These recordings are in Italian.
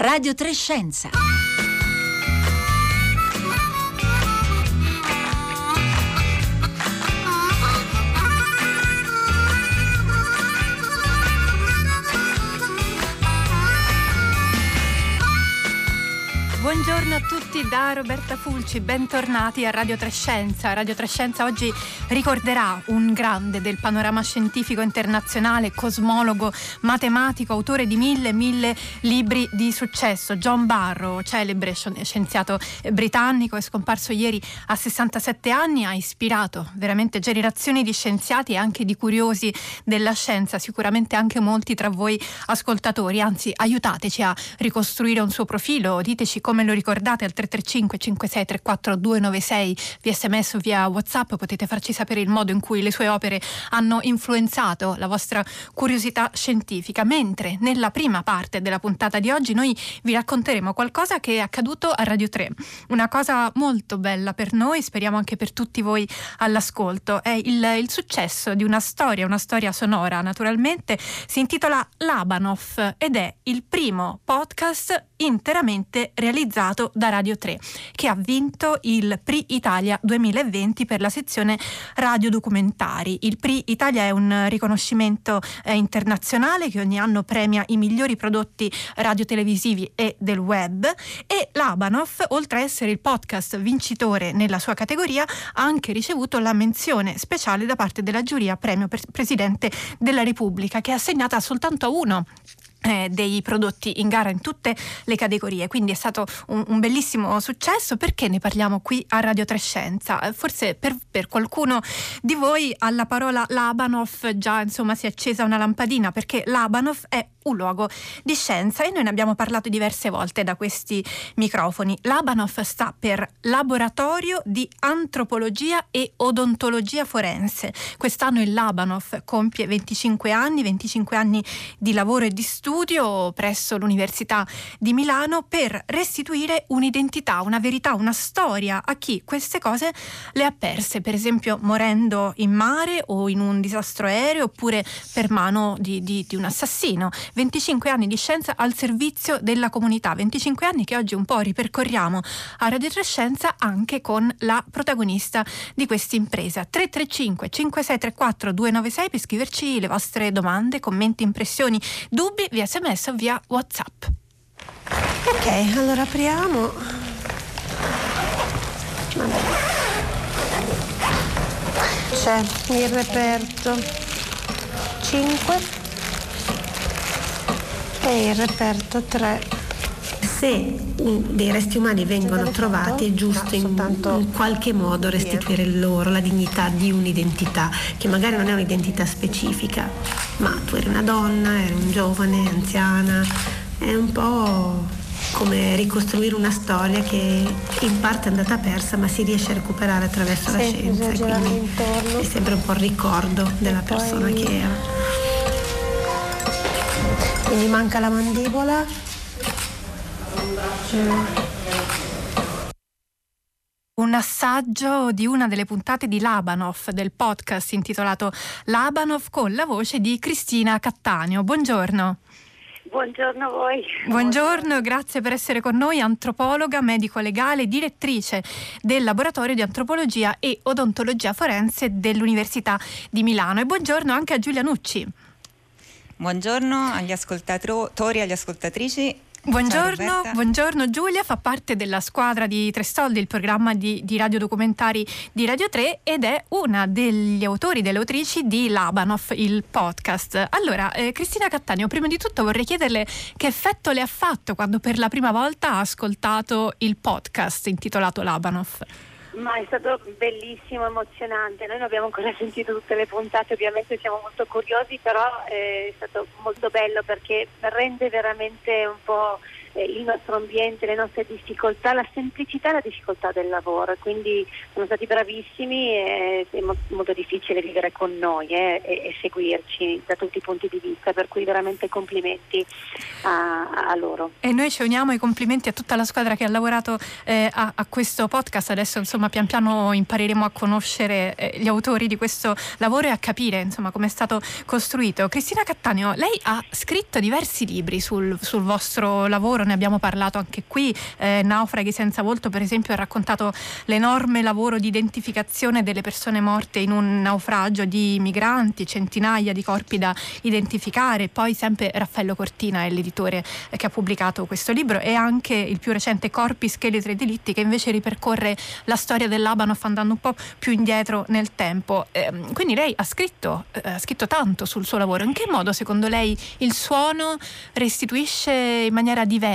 Radio Trescenza. Buongiorno a tutti da Roberta Fulci, bentornati a Radio Trescenza. Radio Trescenza oggi ricorderà un grande del panorama scientifico internazionale, cosmologo, matematico, autore di mille mille libri di successo, John Barrow, celebre scienziato britannico, è scomparso ieri a 67 anni, ha ispirato veramente generazioni di scienziati e anche di curiosi della scienza, sicuramente anche molti tra voi ascoltatori, anzi aiutateci a ricostruire un suo profilo, diteci come lo ricordate al 335 5634 296 via sms o via whatsapp potete farci sapere il modo in cui le sue opere hanno influenzato la vostra curiosità scientifica. Mentre nella prima parte della puntata di oggi noi vi racconteremo qualcosa che è accaduto a Radio 3 una cosa molto bella per noi speriamo anche per tutti voi all'ascolto è il, il successo di una storia una storia sonora naturalmente. Si intitola Labanov ed è il primo podcast interamente realizzato da Radio 3, che ha vinto il PRI Italia 2020 per la sezione radio documentari. Il PRI Italia è un riconoscimento eh, internazionale che ogni anno premia i migliori prodotti radiotelevisivi e del web e l'Abanov, oltre a essere il podcast vincitore nella sua categoria, ha anche ricevuto la menzione speciale da parte della giuria premio Presidente della Repubblica che è assegnata soltanto a uno eh, dei prodotti in gara in tutte le categorie, quindi è stato un, un, bellissimo successo. Perché ne parliamo qui a Radio Trescenza? Eh, forse per, per, qualcuno di voi alla parola Labanov già insomma si è accesa una lampadina perché Labanov è un luogo di scienza e noi ne abbiamo parlato diverse volte da questi microfoni. Labanov sta per Laboratorio di Antropologia e Odontologia Forense. Quest'anno il Labanov compie 25 anni, 25 anni di lavoro e di studio presso l'Università di Milano per restituire un'identità, una verità, una storia a chi queste cose le ha perse, per esempio morendo in mare o in un disastro aereo oppure per mano di, di, di un assassino. 25 anni di scienza al servizio della comunità, 25 anni che oggi un po' ripercorriamo a Radio Trescenza anche con la protagonista di questa impresa. 335 5634 296 per scriverci le vostre domande, commenti, impressioni, dubbi via sms o via whatsapp. Ok, allora apriamo. C'è il reperto 5 e il reperto 3 se dei resti umani vengono trovati è giusto in, in, qualche modo restituire loro la dignità di un'identità che magari non è un'identità specifica ma tu eri una donna, eri un giovane, anziana è un po' come ricostruire una storia che in parte è andata persa ma si riesce a recuperare attraverso sì, la scienza quindi intorno. è sempre un po' il ricordo della persona poi... che era quindi manca la mandibola mm. Un assaggio di una delle puntate di Labanov del podcast intitolato Labanov con la voce di Cristina Cattaneo. Buongiorno. Buongiorno a voi. Buongiorno, grazie per essere con noi, antropologa, medico legale, direttrice del laboratorio di antropologia e odontologia forense dell'Università di Milano. E buongiorno anche a Giulia Nucci. Buongiorno agli ascoltatori e alle ascoltatrici. Buongiorno, buongiorno, Giulia, fa parte della squadra di Tre Soldi, il programma di, di radiodocumentari di Radio 3 ed è una degli autori, delle autrici di Labanov, il podcast. Allora, eh, Cristina Cattaneo, prima di tutto vorrei chiederle che effetto le ha fatto quando per la prima volta ha ascoltato il podcast intitolato Labanov. Ma è stato bellissimo, emozionante. Noi non abbiamo ancora sentito tutte le puntate, ovviamente siamo molto curiosi, però eh, è stato molto bello perché rende veramente un po' eh, il nostro ambiente, le nostre difficoltà, la semplicità e la difficoltà del lavoro. Quindi sono stati bravissimi e è molto difficile vivere con noi eh, e, e, seguirci da tutti i punti di vista, per cui veramente complimenti a, a loro. E noi ci uniamo i complimenti a tutta la squadra che ha lavorato eh, a, a, questo podcast. Adesso insomma pian piano impareremo a conoscere eh, gli autori di questo lavoro e a capire insomma come è stato costruito. Cristina Cattaneo, lei ha scritto diversi libri sul, sul vostro lavoro ne abbiamo parlato anche qui, eh, Naufraghi senza volto per esempio ha raccontato l'enorme lavoro di identificazione delle persone morte in un naufragio di migranti, centinaia di corpi da identificare, poi sempre Raffaello Cortina è l'editore che ha pubblicato questo libro e anche il più recente Corpi, Scheletri e Delitti che invece ripercorre la storia dell'Abanoff andando un po' più indietro nel tempo. Eh, quindi lei ha scritto, eh, ha scritto tanto sul suo lavoro. In che modo secondo lei il suono restituisce in maniera diversa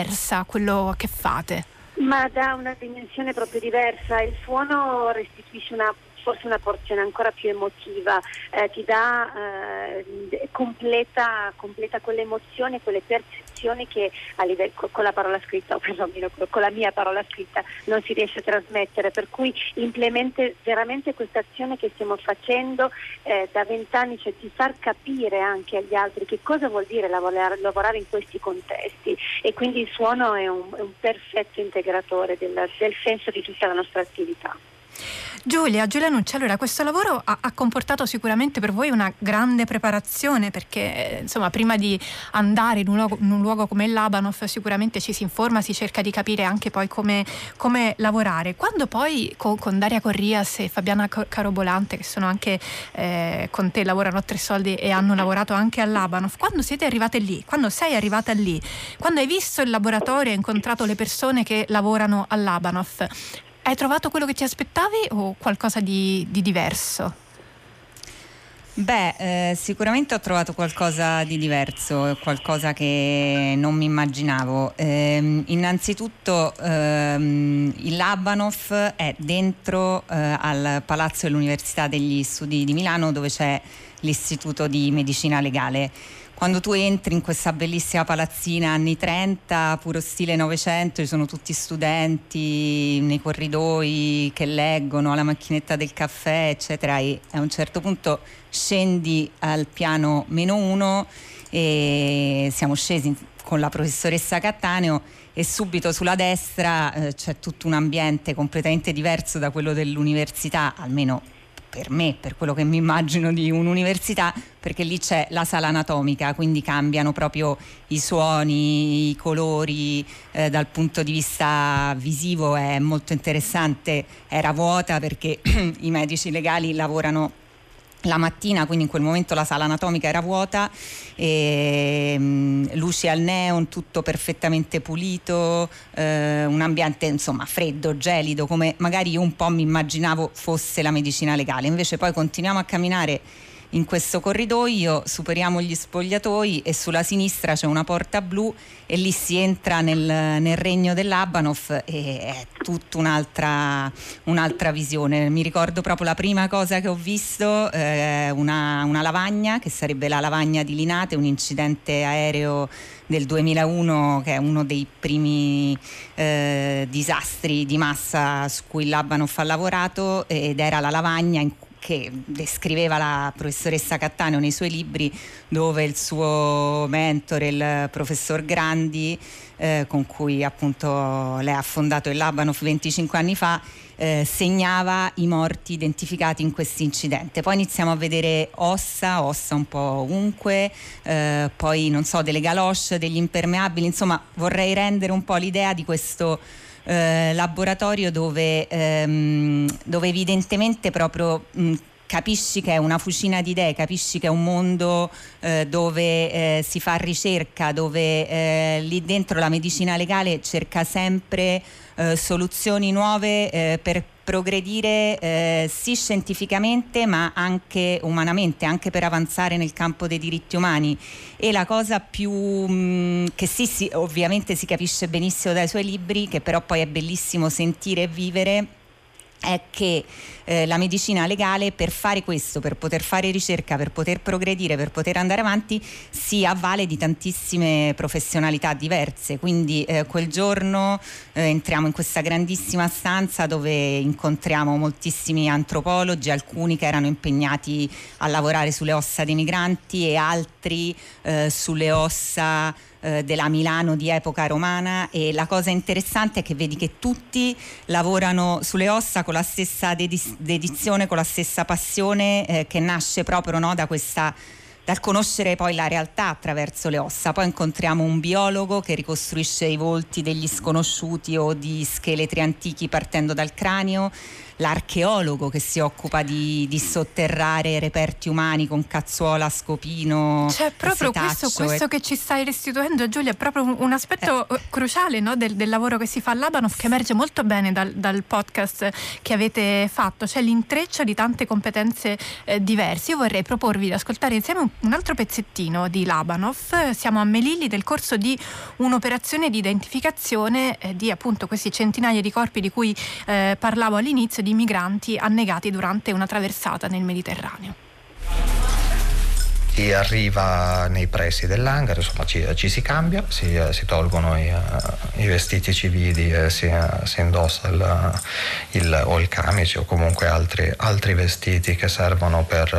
quello che fate? Ma da una dimensione proprio diversa. Il suono restituisce una forse una porzione ancora più emotiva, eh, ti dà, eh, completa, completa quelle emozioni, quelle percezioni che a livello, con la parola scritta o perlomeno con la mia parola scritta non si riesce a trasmettere, per cui implementa veramente questa azione che stiamo facendo eh, da vent'anni, cioè di far capire anche agli altri che cosa vuol dire lavorare, lavorare in questi contesti e quindi il suono è un, è un perfetto integratore del, del senso di tutta la nostra attività. Giulia, Giulia Nucci, allora questo lavoro ha, ha, comportato sicuramente per voi una grande preparazione perché insomma prima di andare in un luogo, in un luogo come il Labanov sicuramente ci si informa, si cerca di capire anche poi come, come lavorare. Quando poi con, con, Daria Corrias e Fabiana Carobolante che sono anche eh, con te, lavorano a Tre Soldi e hanno lavorato anche al quando siete arrivate lì, quando sei arrivata lì, quando hai visto il laboratorio e incontrato le persone che lavorano al hai trovato quello che ti aspettavi o qualcosa di, di diverso? Beh, eh, sicuramente ho trovato qualcosa di diverso, qualcosa che non mi immaginavo. Eh, innanzitutto ehm, il Labanov è dentro eh, al Palazzo dell'Università degli Studi di Milano dove c'è l'Istituto di Medicina Legale quando tu entri in questa bellissima palazzina anni 30, puro stile Novecento, ci sono tutti studenti nei corridoi che leggono alla macchinetta del caffè, eccetera, e a un certo punto scendi al piano meno uno e siamo scesi con la professoressa Cattaneo e subito sulla destra eh, c'è tutto un ambiente completamente diverso da quello dell'università, almeno per me, per quello che mi immagino di un'università, perché lì c'è la sala anatomica, quindi cambiano proprio i suoni, i colori, eh, dal punto di vista visivo è molto interessante, era vuota perché i medici legali lavorano la mattina, quindi in quel momento la sala anatomica era vuota, e, um, luci al neon, tutto perfettamente pulito, eh, un ambiente insomma freddo, gelido, come magari io un po' mi immaginavo fosse la medicina legale. Invece poi continuiamo a camminare in questo corridoio, superiamo gli spogliatoi e sulla sinistra c'è una porta blu e lì si entra nel, nel regno dell'Abanov e è tutta un'altra, un'altra, visione. Mi ricordo proprio la prima cosa che ho visto, eh, una, una lavagna che sarebbe la lavagna di Linate, un incidente aereo del 2001 che è uno dei primi eh, disastri di massa su cui l'Abanov ha lavorato ed era la lavagna in cui che descriveva la professoressa Cattaneo nei suoi libri dove il suo mentore, il professor Grandi, eh, con cui appunto lei ha fondato il Labanov 25 anni fa, eh, segnava i morti identificati in questo incidente. Poi iniziamo a vedere ossa, ossa un po' ovunque, eh, poi non so, delle galosce, degli impermeabili, insomma vorrei rendere un po' l'idea di questo eh, laboratorio dove, ehm, dove, evidentemente proprio mh, capisci che è una fucina di idee, capisci che è un mondo eh, dove eh, si fa ricerca, dove eh, lì dentro la medicina legale cerca sempre eh, soluzioni nuove eh, per progredire eh, sì scientificamente ma anche umanamente, anche per avanzare nel campo dei diritti umani. E la cosa più mh, mm, che sì, sì, ovviamente si capisce benissimo dai suoi libri, che però poi è bellissimo sentire e vivere è che eh, la medicina legale per fare questo, per poter fare ricerca, per poter progredire, per poter andare avanti, si avvale di tantissime professionalità diverse. Quindi eh, quel giorno eh, entriamo in questa grandissima stanza dove incontriamo moltissimi antropologi, alcuni che erano impegnati a lavorare sulle ossa dei migranti e altri eh, sulle ossa eh, della Milano di epoca romana e la cosa interessante è che vedi che tutti lavorano sulle ossa con la stessa dedizione, con la stessa passione eh, che nasce proprio no, da questa dal conoscere poi la realtà attraverso le ossa. Poi incontriamo un biologo che ricostruisce i volti degli sconosciuti o di scheletri antichi partendo dal cranio l'archeologo che si occupa di, di, sotterrare reperti umani con cazzuola, scopino. Cioè, proprio questo, questo, che ci stai restituendo, Giulia, è proprio un, un aspetto eh. cruciale no, del, del, lavoro che si fa all'Abanov che emerge molto bene dal, dal podcast che avete fatto, cioè l'intreccio di tante competenze eh, diverse. Io vorrei proporvi di ascoltare insieme un, un altro pezzettino di Labanov. Siamo a Melilli del corso di un'operazione di identificazione eh, di appunto questi centinaia di corpi di cui eh, parlavo all'inizio di migranti annegati durante una traversata nel Mediterraneo. Chi arriva nei pressi dell'hangar, insomma ci, ci si cambia, si, si tolgono i, uh, i, vestiti civili si, uh, si indossa il, il, o il camice o comunque altri, altri vestiti che servono per,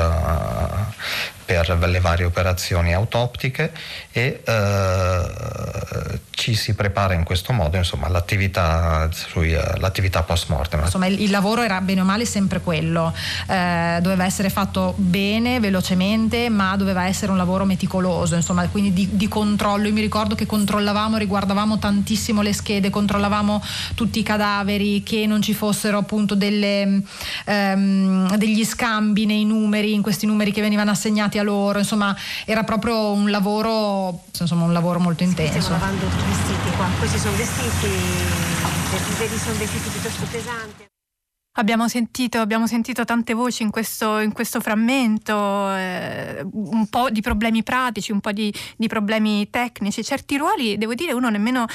per le varie operazioni autoptiche e eh, ci si prepara in questo modo insomma, l'attività, sui, eh, l'attività post mortem. Insomma il, il, lavoro era bene o male sempre quello, eh, doveva essere fatto bene, velocemente, ma doveva essere un lavoro meticoloso, insomma, quindi di, di controllo. Io mi ricordo che controllavamo, riguardavamo tantissimo le schede, controllavamo tutti i cadaveri, che non ci fossero appunto delle, ehm, degli scambi nei numeri, in questi numeri che venivano assegnati a loro, insomma era proprio un lavoro, insomma, un lavoro molto intenso. Stiamo lavando vestiti qua, questi sono vestiti, sono vestiti piuttosto pesanti. Abbiamo sentito, abbiamo sentito, tante voci in questo, in questo frammento, eh, un po' di problemi pratici, un po' di, di, problemi tecnici. Certi ruoli, devo dire, uno nemmeno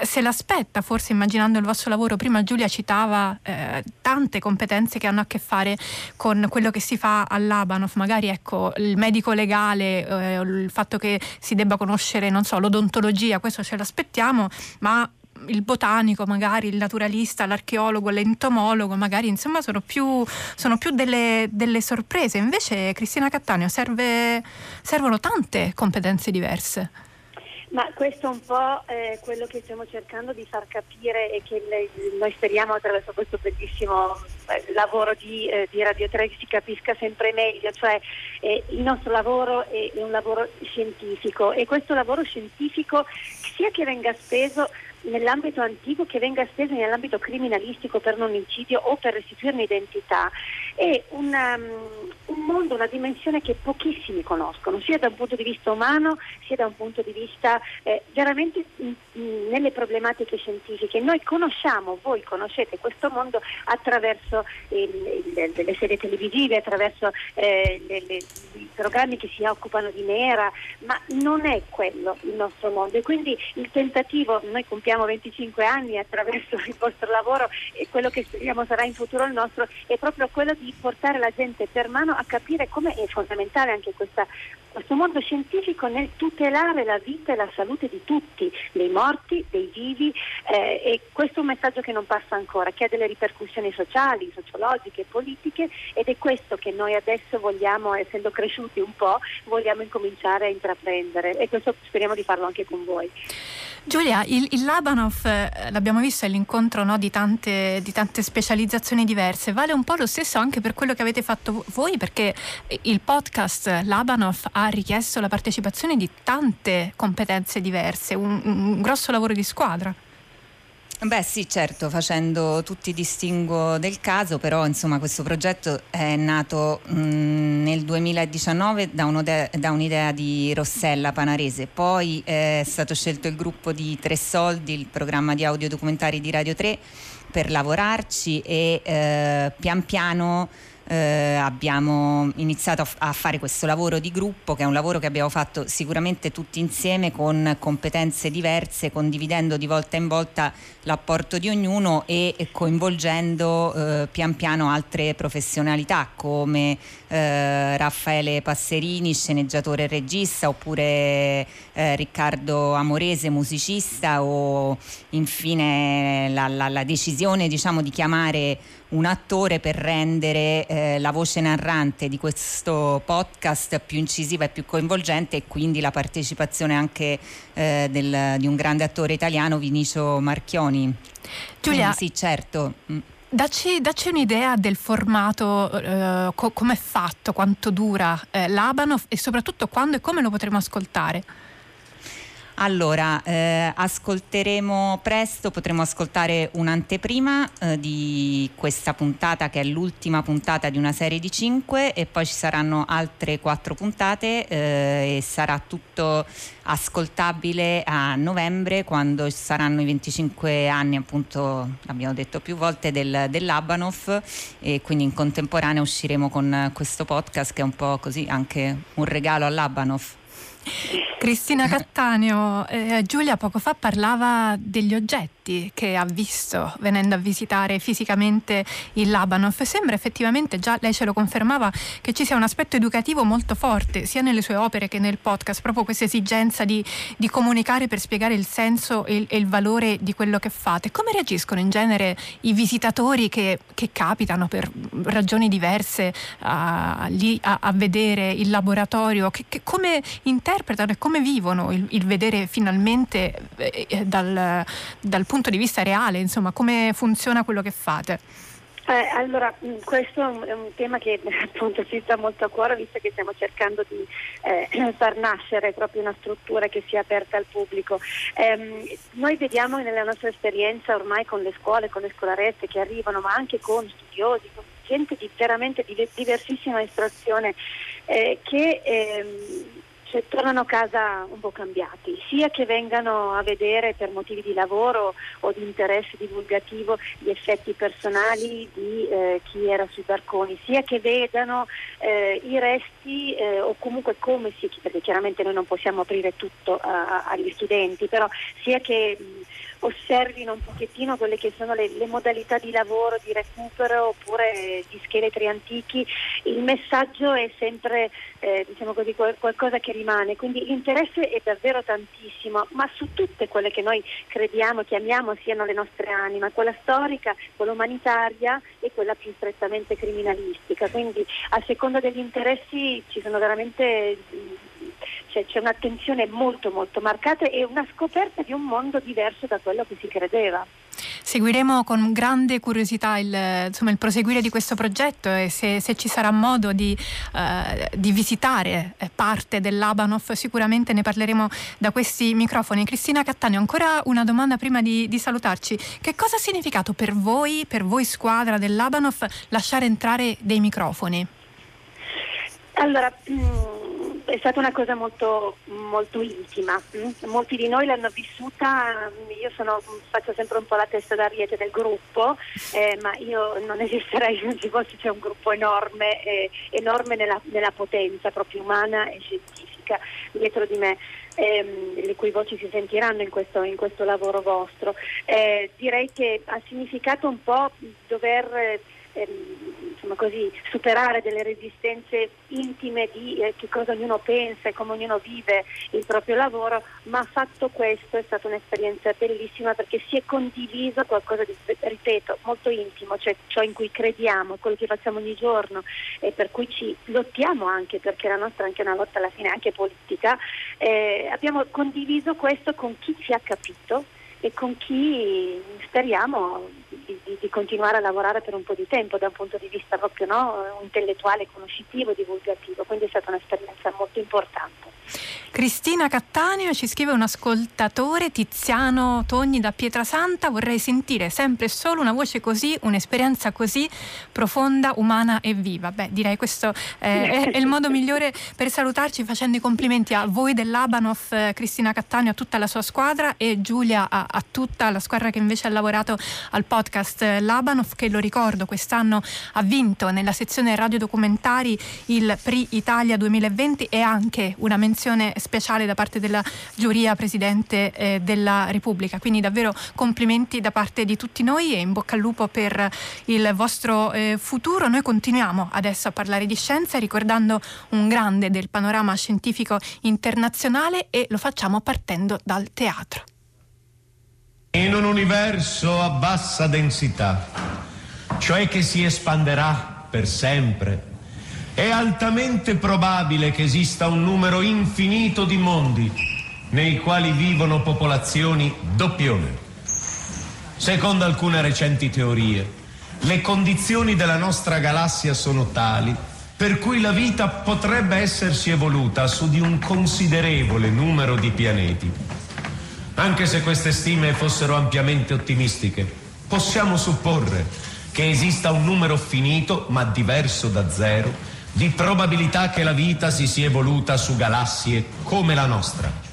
eh, se l'aspetta, forse immaginando il vostro lavoro. Prima Giulia citava eh, tante competenze che hanno a che fare con quello che si fa all'Abanov, magari ecco, il medico legale, eh, il fatto che si debba conoscere, non so, l'odontologia, questo ce l'aspettiamo, ma il botanico, magari il naturalista, l'archeologo, l'entomologo, magari insomma sono più, sono più delle, delle, sorprese. Invece Cristina Cattaneo serve, servono tante competenze diverse. Ma questo è un po' eh, quello che stiamo cercando di far capire e che le, noi speriamo attraverso questo bellissimo eh, lavoro di, eh, di, Radio 3 si capisca sempre meglio, cioè eh, il nostro lavoro è, è un lavoro scientifico e questo lavoro scientifico sia che venga speso nell'ambito antico che venga steso nell'ambito criminalistico per non incidio o per restituire un'identità è una, um, un mondo, una dimensione che pochissimi conoscono, sia da un punto di vista umano sia da un punto di vista eh, veramente in, in, nelle problematiche scientifiche. Noi conosciamo, voi conoscete questo mondo attraverso delle serie televisive, attraverso eh, le, le, i programmi che si occupano di nera, ma non è quello il nostro mondo e quindi il tentativo, noi compiamo 25 anni attraverso il vostro lavoro e quello che speriamo sarà in futuro il nostro, è proprio quello di portare la gente per mano a capire come è fondamentale anche questa, questo mondo scientifico nel tutelare la vita e la salute di tutti, dei morti, dei vivi eh, e questo è un messaggio che non passa ancora, che ha delle ripercussioni sociali, sociologiche, politiche ed è questo che noi adesso vogliamo, essendo cresciuti un po', vogliamo incominciare a intraprendere e questo speriamo di farlo anche con voi. Giulia, il, il Labanov, eh, l'abbiamo visto, è l'incontro no, di, tante, di, tante, specializzazioni diverse. Vale un po' lo stesso anche per quello che avete fatto voi, perché il podcast Labanov ha richiesto la partecipazione di tante competenze diverse, un, un grosso lavoro di squadra. Beh sì, certo, facendo tutti i distinguo del caso, però insomma questo progetto è nato mh, nel 2019 da, da, un'idea di Rossella Panarese, poi è stato scelto il gruppo di Tre Soldi, il programma di audiodocumentari di Radio 3, per lavorarci e eh, pian piano eh, abbiamo iniziato a, fare questo lavoro di gruppo, che è un lavoro che abbiamo fatto sicuramente tutti insieme con competenze diverse, condividendo di volta in volta l'apporto di ognuno e, e coinvolgendo eh, pian piano altre professionalità come eh, Raffaele Passerini, sceneggiatore e regista, oppure eh, Riccardo Amorese, musicista, o infine la, la, la decisione diciamo, di chiamare un attore per rendere eh, la voce narrante di questo podcast più incisiva e più coinvolgente e quindi la partecipazione anche eh, del, di un grande attore italiano, Vinicio Marchioni. Giulia, quindi sì, certo. Mm. Dacci, dacci, un'idea del formato, eh, co- come è fatto, quanto dura eh, l'Abanov e soprattutto quando e come lo potremo ascoltare. Allora, eh, ascolteremo presto, potremo ascoltare un'anteprima eh, di questa puntata che è l'ultima puntata di una serie di cinque e poi ci saranno altre quattro puntate eh, e sarà tutto ascoltabile a novembre quando saranno i 25 anni appunto, abbiamo detto più volte, del, dell'Abanov e quindi in contemporanea usciremo con questo podcast che è un po' così anche un regalo all'Abanov. Cristina Cattaneo, eh, Giulia poco fa parlava degli oggetti che ha visto venendo a visitare fisicamente il Labanov. Sembra effettivamente, già lei ce lo confermava, che ci sia un aspetto educativo molto forte sia nelle sue opere che nel podcast, proprio questa esigenza di, di comunicare per spiegare il senso e il, e il, valore di quello che fate. Come reagiscono in genere i visitatori che, che capitano per ragioni diverse uh, lì a, a, vedere il laboratorio? Che, che come interpretano e come vivono il, il vedere finalmente eh, eh dal, dal punto di vista reale, insomma, come funziona quello che fate? Eh, allora, mm, questo è un, tema che appunto ci sta molto a cuore visto che stiamo cercando di eh, far nascere proprio una struttura che sia aperta al pubblico. Eh, noi vediamo nella nostra esperienza ormai con le scuole, con le scolarette che arrivano, ma anche con studiosi, con gente di veramente diversissima istruzione, eh, che ehm, cioè, tornano a casa un po' cambiati, sia che vengano a vedere per motivi di lavoro o di interesse divulgativo gli effetti personali di eh, chi era sui barconi, sia che vedano eh, i resti eh, o comunque come si, perché chiaramente noi non possiamo aprire tutto a, agli studenti, però sia che mh, osservino un pochettino quelle che sono le, le modalità di lavoro, di recupero oppure di scheletri antichi, il messaggio è sempre eh, diciamo così, qualcosa che rimane, quindi l'interesse è davvero tantissimo, ma su tutte quelle che noi crediamo, chiamiamo siano le nostre anime, quella storica, quella umanitaria e quella più strettamente criminalistica, quindi a seconda degli interessi ci sono veramente c'è, c'è un'attenzione molto molto marcata e una scoperta di un mondo diverso da quello che si credeva. Seguiremo con grande curiosità il, insomma, il proseguire di questo progetto e se, se ci sarà modo di, eh, di, visitare eh, parte dell'Abanov sicuramente ne parleremo da questi microfoni. Cristina Cattaneo, ancora una domanda prima di, di salutarci. Che cosa ha significato per voi, per voi squadra dell'Abanov, lasciare entrare dei microfoni? Allora, mh mm, è stata una cosa molto, molto intima. Mm? Molti di noi l'hanno vissuta, io sono, faccio sempre un po' la testa d'ariete del gruppo, eh, ma io non esisterei se non ci fosse, c'è un gruppo enorme, eh, enorme nella, nella, potenza proprio umana e scientifica dietro di me. Ehm, le cui voci si sentiranno in questo, in questo lavoro vostro. Eh, direi che ha significato un po' dover ehm, insomma così, superare delle resistenze intime di eh, che cosa ognuno pensa e come ognuno vive il proprio lavoro, ma fatto questo è stata un'esperienza bellissima perché si è condiviso qualcosa di, ripeto, molto intimo, cioè ciò in cui crediamo, quello che facciamo ogni giorno e per cui ci lottiamo anche perché la nostra è anche una lotta alla fine anche politica, eh, abbiamo condiviso questo con chi ci ha capito e con chi speriamo di, di, continuare a lavorare per un po' di tempo da un punto di vista proprio no, intellettuale, conoscitivo, divulgativo, quindi è stata un'esperienza molto importante. Cristina Cattaneo ci scrive un ascoltatore, Tiziano Togni da Pietrasanta, vorrei sentire sempre solo una voce così, un'esperienza così profonda, umana e viva. Beh, direi questo eh, è, è, il modo migliore per salutarci facendo i complimenti a voi dell'Abanov, eh, Cristina Cattaneo, a tutta la sua squadra e Giulia a, a tutta la squadra che invece ha lavorato al podcast Labanov che lo ricordo quest'anno ha vinto nella sezione radiodocumentari il PRI Italia 2020 e anche una menzione speciale da parte della giuria Presidente eh, della Repubblica. Quindi davvero complimenti da parte di tutti noi e in bocca al lupo per il vostro eh, futuro. Noi continuiamo adesso a parlare di scienza ricordando un grande del panorama scientifico internazionale e lo facciamo partendo dal teatro. In un universo a bassa densità, cioè che si espanderà per sempre è altamente probabile che esista un numero infinito di mondi nei quali vivono popolazioni doppione. Secondo alcune recenti teorie, le condizioni della nostra galassia sono tali per cui la vita potrebbe essersi evoluta su di un considerevole numero di pianeti. Anche se queste stime fossero ampiamente ottimistiche, possiamo supporre che esista un numero finito, ma diverso da zero, di probabilità che la vita si sia evoluta su galassie come la nostra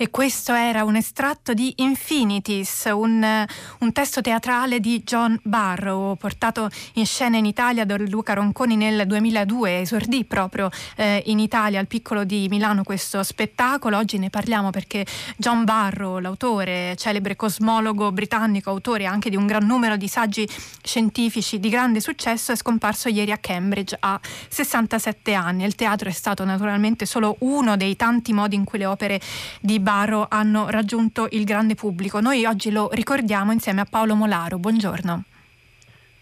e questo era un estratto di Infinities, un, un, testo teatrale di John Barrow, portato in scena in Italia da Luca Ronconi nel 2002, esordì proprio eh, in Italia al Piccolo di Milano questo spettacolo. Oggi ne parliamo perché John Barrow, l'autore, celebre cosmologo britannico, autore anche di un gran numero di saggi scientifici di grande successo, è scomparso ieri a Cambridge a 67 anni. Il teatro è stato naturalmente solo uno dei tanti modi in cui le opere di Baro hanno raggiunto il grande pubblico. Noi oggi lo ricordiamo insieme a Paolo Molaro. Buongiorno.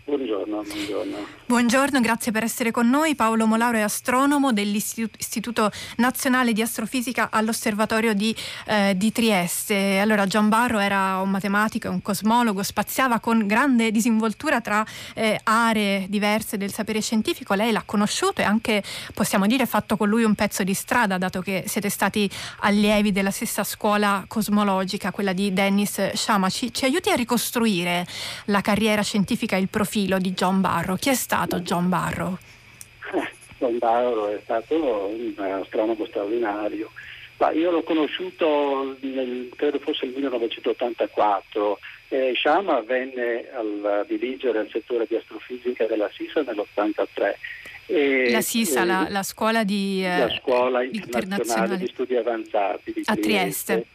Buongiorno, buongiorno. Buongiorno, grazie per essere con noi. Paolo Molaro è astronomo dell'Istituto Nazionale di Astrofisica all'Osservatorio di, eh, di Trieste. Allora, Gian Barro era un matematico, un cosmologo, spaziava con grande disinvoltura tra eh, aree diverse del sapere scientifico. Lei l'ha conosciuto e anche, possiamo dire, fatto con lui un pezzo di strada, dato che siete stati allievi della stessa scuola cosmologica, quella di Dennis Shama. Ci, ci aiuti a ricostruire la carriera scientifica e il profilo di John Barrow. Chi è stato John Barrow? Eh, John Barrow è stato un astronomo straordinario. Ma io l'ho conosciuto nel, credo fosse nel 1984. Eh, Shama venne a dirigere il settore di astrofisica della SISA nell'83. E, la SISA, e, la, la, scuola di eh, la scuola internazionale di studi avanzati di a Trieste. Trieste.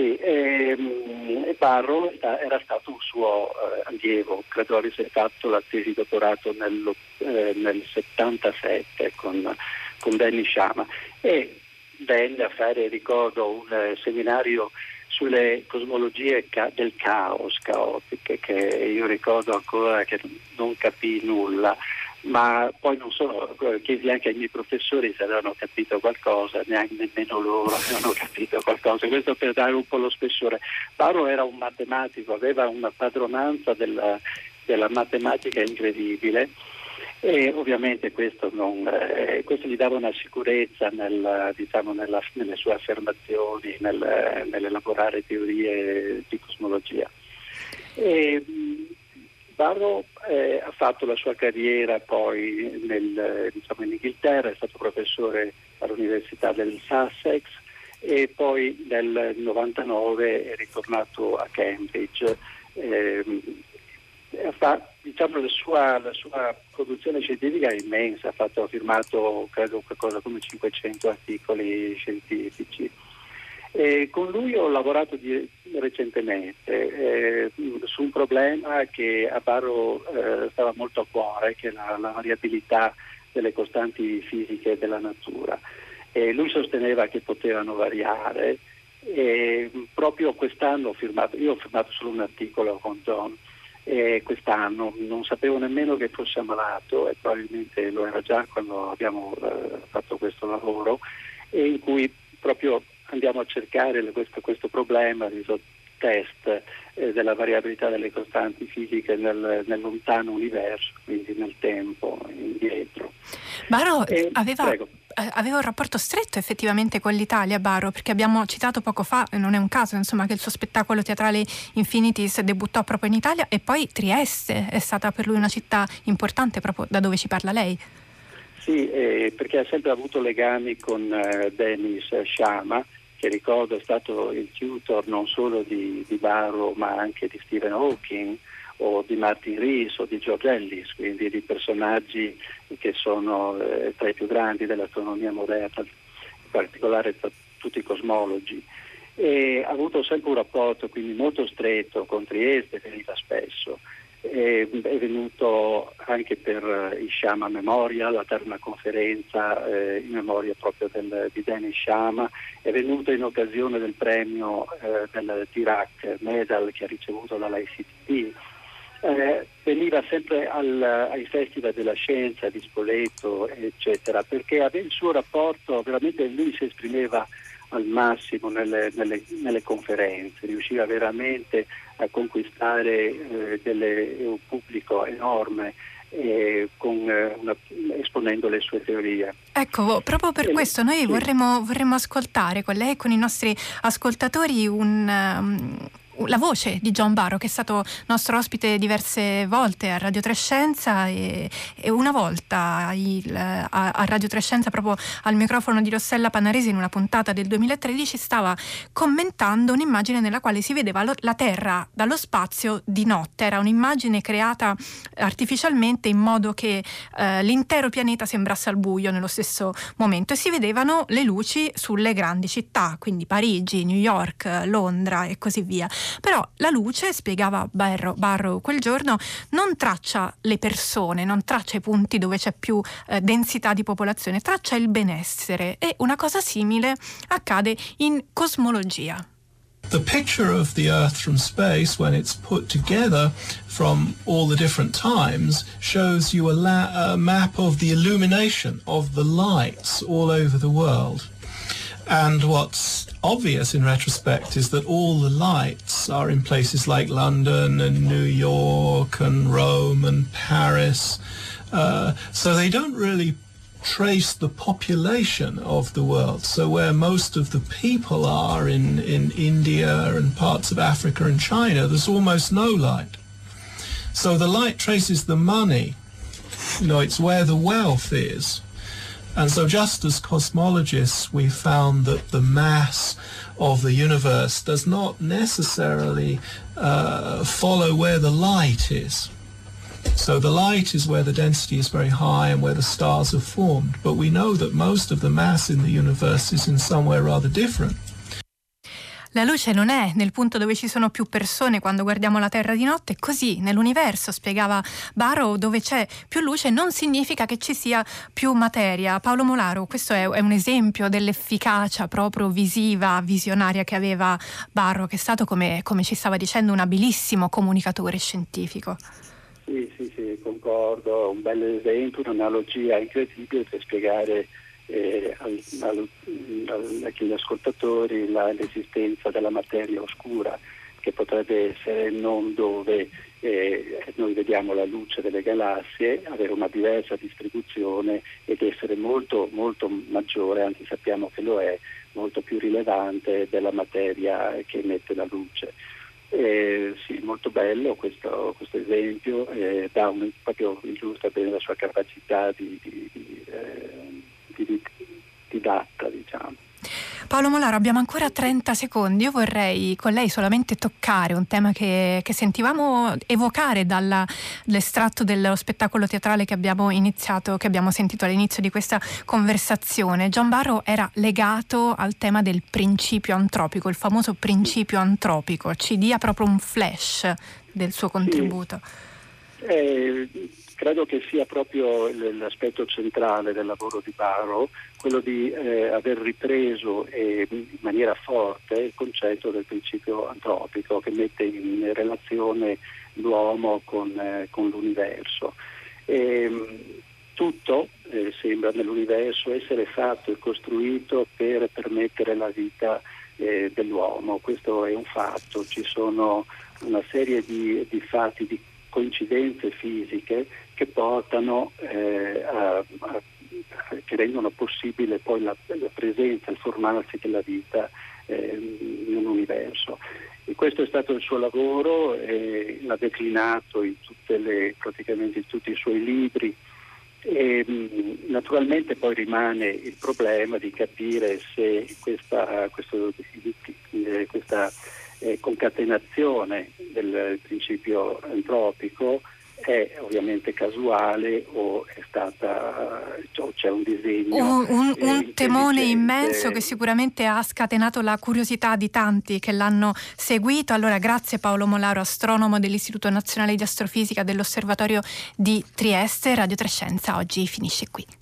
Sì, ehm, Barro era stato un suo eh, allievo, credo avesse fatto la tesi dottorato nello, eh, nel 77 con, con Benny Sciama e venne a fare, ricordo, un eh, seminario sulle cosmologie ca- del caos, caotiche, che io ricordo ancora che non capì nulla ma poi non so, chiesi anche ai miei professori se avevano capito qualcosa, neanche nemmeno loro avevano capito qualcosa, questo per dare un po' lo spessore. Paolo era un matematico, aveva una padronanza della, della matematica incredibile e ovviamente questo, non, eh, questo, gli dava una sicurezza nel, diciamo, nella, nelle sue affermazioni, nel, nell'elaborare teorie di cosmologia. E, Barrow eh, ha fatto la sua carriera poi nel, diciamo in Inghilterra, è stato professore all'Università del Sussex e poi nel 99 è ritornato a Cambridge. Eh, fa, diciamo, la, sua, la, sua, produzione scientifica è immensa, ha, fatto, ha firmato credo qualcosa come 500 articoli scientifici. E con lui ho lavorato di, recentemente eh, su un problema che a Barro eh, stava molto a cuore, che è la, la, variabilità delle costanti fisiche della natura. E lui sosteneva che potevano variare e proprio quest'anno ho firmato, io ho firmato solo un articolo con John e quest'anno non sapevo nemmeno che fosse ammalato e probabilmente lo era già quando abbiamo eh, fatto questo lavoro e in cui proprio andiamo a cercare questo, questo problema, questo test eh, della variabilità delle costanti fisiche nel, nel, lontano universo, quindi nel tempo, indietro. Baro eh, aveva, eh, aveva, un rapporto stretto effettivamente con l'Italia, Baro, perché abbiamo citato poco fa, non è un caso insomma, che il suo spettacolo teatrale Infinities debuttò proprio in Italia e poi Trieste è stata per lui una città importante proprio da dove ci parla lei. Sì, eh, perché ha sempre avuto legami con eh, Dennis Sciama, che ricordo è stato il tutor non solo di, di Barrow ma anche di Stephen Hawking o di Martin Rees o di George Ellis, quindi di personaggi che sono eh, tra i più grandi dell'astronomia moderna, in particolare tra tutti i cosmologi. E ha avuto sempre un rapporto quindi molto stretto con Trieste, veniva spesso è, è venuto anche per il Shama Memorial, a dare una conferenza eh, in memoria proprio del, di Dennis Shama, è venuto in occasione del premio eh, del Dirac Medal che ha ricevuto dall'ICTP. Eh, veniva sempre al, ai festival della scienza di Spoleto, eccetera, perché il suo rapporto, veramente lui si esprimeva al massimo nelle, nelle, nelle conferenze, riusciva veramente a conquistare eh, delle, un pubblico enorme eh, con, eh, una, esponendo le sue teorie. Ecco, proprio per e questo noi sì. vorremmo, vorremmo, ascoltare con lei e con i nostri ascoltatori un, um, la voce di John Barrow che è stato nostro ospite diverse volte a Radio Trescenza e, e una volta il, a, a, Radio Trescenza proprio al microfono di Rossella Panaresi in una puntata del 2013 stava commentando un'immagine nella quale si vedeva lo, la Terra dallo spazio di notte, era un'immagine creata artificialmente in modo che eh, l'intero pianeta sembrasse al buio nello stesso momento e si vedevano le luci sulle grandi città, quindi Parigi, New York, Londra e così via. Però la luce, spiegava Barrow, Barrow quel giorno, non traccia le persone, non traccia i punti dove c'è più eh, densità di popolazione, traccia il benessere e una cosa simile accade in cosmologia. the picture of the Earth from space, when it's put together from all the different times, shows you a, la- a, map of the illumination of the lights all over the world. And what's obvious in retrospect is that all the lights are in places like London and New York and Rome and Paris. Uh, so they don't really trace the population of the world. So where most of the people are in, in India and parts of Africa and China, there's almost no light. So the light traces the money. You know, it's where the wealth is. And so just as cosmologists, we found that the mass of the universe does not necessarily uh, follow where the light is. So the light is where the density is very high and where the stars are formed. But we know that most of the mass in the universe is in somewhere rather different. La luce non è nel punto dove ci sono più persone quando guardiamo la Terra di notte, così nell'universo, spiegava Barrow, dove c'è più luce non significa che ci sia più materia. Paolo Molaro, questo è, è un esempio dell'efficacia proprio visiva, visionaria che aveva Barrow, che è stato, come, come ci stava dicendo, un abilissimo comunicatore scientifico. Sì, sì, sì, concordo, un bel esempio, un'analogia incredibile per spiegare eh, al, al, agli ascoltatori la, l'esistenza della materia oscura che potrebbe essere non dove eh, noi vediamo la luce delle galassie, avere una diversa distribuzione ed essere molto, molto maggiore, anzi sappiamo che lo è, molto più rilevante della materia che emette la luce. Eh, sì, molto bello questo, questo esempio, eh, un, proprio illustra bene la sua capacità di, di, di eh, di, didatta, diciamo. Paolo Molaro, abbiamo ancora 30 secondi. Io vorrei con lei solamente toccare un tema che, che sentivamo evocare dall'estratto dello spettacolo teatrale che abbiamo iniziato, che abbiamo sentito all'inizio di questa conversazione. John Barrow era legato al tema del principio antropico, il famoso principio antropico. Ci dia proprio un flash del suo contributo. Sì. Eh, credo che sia proprio l'aspetto centrale del lavoro di Barrow, quello di eh, aver ripreso eh, in maniera forte il concetto del principio antropico che mette in relazione l'uomo con, eh, con l'universo. E, ehm, tutto eh, sembra nell'universo essere fatto e costruito per permettere la vita eh, dell'uomo, questo è un fatto, ci sono una serie di, di fatti, di coincidenze fisiche che portano eh, a, a, che rendono possibile poi la, la, presenza, il formarsi della vita eh, in un universo. E questo è stato il suo lavoro, eh, l'ha declinato in le, praticamente in tutti i suoi libri. E, naturalmente poi rimane il problema di capire se questa, questo, eh, questa eh, concatenazione del principio antropico è ovviamente casuale o è stata o c'è un disegno un, un, un temone immenso che sicuramente ha scatenato la curiosità di tanti che l'hanno seguito. Allora grazie Paolo Molaro astronomo dell'Istituto Nazionale di Astrofisica dell'Osservatorio di Trieste Radio Trescenza oggi finisce qui